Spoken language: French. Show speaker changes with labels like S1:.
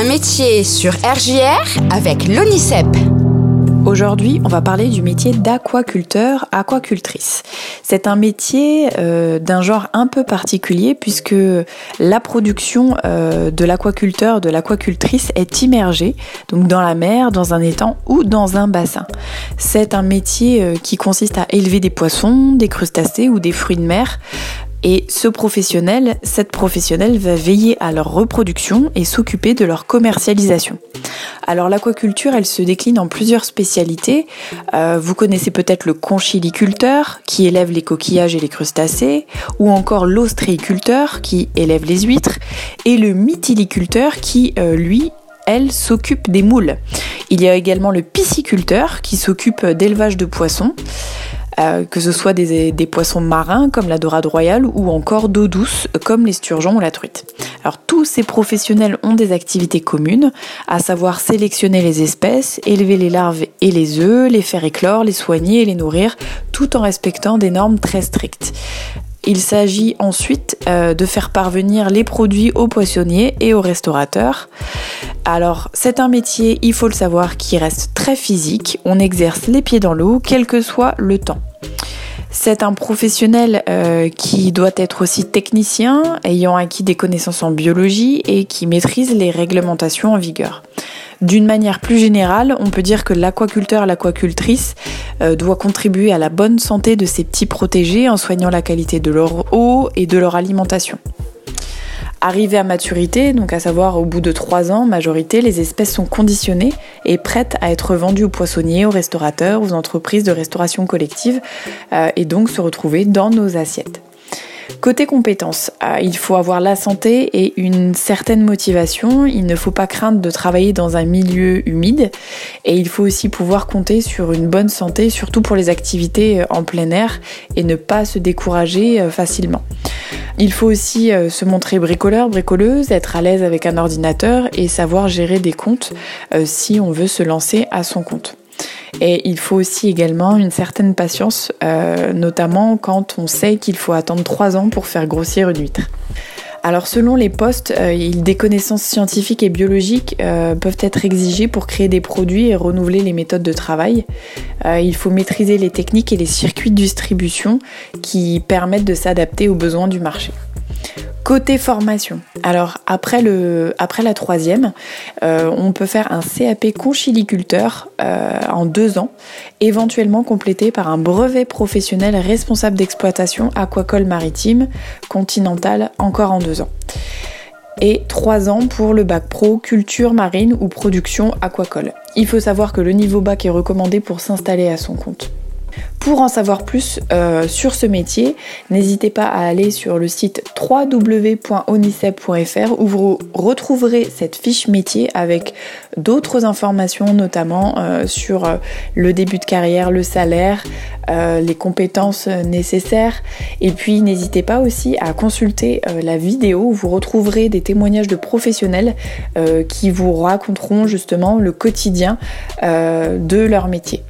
S1: Un métier sur RJR avec l'ONICEP.
S2: Aujourd'hui, on va parler du métier d'aquaculteur, aquacultrice. C'est un métier euh, d'un genre un peu particulier puisque la production euh, de l'aquaculteur, de l'aquacultrice est immergée, donc dans la mer, dans un étang ou dans un bassin. C'est un métier euh, qui consiste à élever des poissons, des crustacés ou des fruits de mer et ce professionnel, cette professionnelle va veiller à leur reproduction et s'occuper de leur commercialisation. Alors l'aquaculture, elle se décline en plusieurs spécialités. Euh, vous connaissez peut-être le conchiliculteur qui élève les coquillages et les crustacés, ou encore l'ostréiculteur qui élève les huîtres, et le mytiliculteur qui, euh, lui, elle, s'occupe des moules. Il y a également le pisciculteur qui s'occupe d'élevage de poissons. Euh, que ce soit des, poissons marins comme la dorade royale ou encore d'eau douce comme les sturgeons ou la truite. Alors tous ces professionnels ont des activités communes, à savoir sélectionner les espèces, élever les larves et les œufs, les faire éclore, les soigner et les nourrir, tout en respectant des normes très strictes. Il s'agit ensuite euh, de faire parvenir les produits aux poissonniers et aux restaurateurs. Alors c'est un métier, il faut le savoir, qui reste très physique. On exerce les pieds dans l'eau, quel que soit le temps. C'est un professionnel euh, qui doit être aussi technicien, ayant acquis des connaissances en biologie et qui maîtrise les réglementations en vigueur. D'une manière plus générale, on peut dire que l'aquaculteur, l'aquacultrice euh, doit contribuer à la bonne santé de ses petits protégés en soignant la qualité de leur eau et de leur alimentation. Arrivées à maturité, donc à savoir au bout de 3 ans, majorité, les espèces sont conditionnées et prêtes à être vendues aux poissonniers, aux restaurateurs, aux entreprises de restauration collective euh, et donc se retrouver dans nos assiettes. Côté compétences, euh, il faut avoir la santé et une certaine motivation. Il ne faut pas craindre de travailler dans un milieu humide et il faut aussi pouvoir compter sur une bonne santé, surtout pour les activités euh, en plein air et ne pas se décourager facilement. Il faut aussi euh, se montrer bricoleur, bricoleuse, être à l'aise avec un ordinateur et savoir gérer des comptes euh, si on veut se lancer à son compte. Et il faut aussi également une certaine patience, euh, notamment quand on sait qu'il faut attendre 3 ans pour faire grossir une huître. Alors selon les postes, des connaissances scientifiques et biologiques peuvent être exigées pour créer des produits et renouveler les méthodes de travail. il faut maîtriser les techniques et les circuits de distribution qui permettent de s'adapter aux besoins du marché. Côté formation, alors après, la troisième, euh, on peut faire un CAP conchiliculteur euh, en deux ans, éventuellement complété par un brevet professionnel responsable d'exploitation aquacole maritime continentale encore en deux ans. Et trois ans pour le bac pro culture marine ou production aquacole. Il faut savoir que le niveau bac est recommandé pour s'installer à son compte. Pour en savoir plus euh, sur ce métier, n'hésitez pas à aller sur le site www.onicep.fr où vous retrouverez cette fiche métier avec d'autres informations, notamment euh, sur euh, le début de carrière, le salaire, les compétences nécessaires. Et puis n'hésitez pas aussi à consulter la vidéo où vous retrouverez des témoignages de professionnels qui vous raconteront justement le quotidien de leur métier.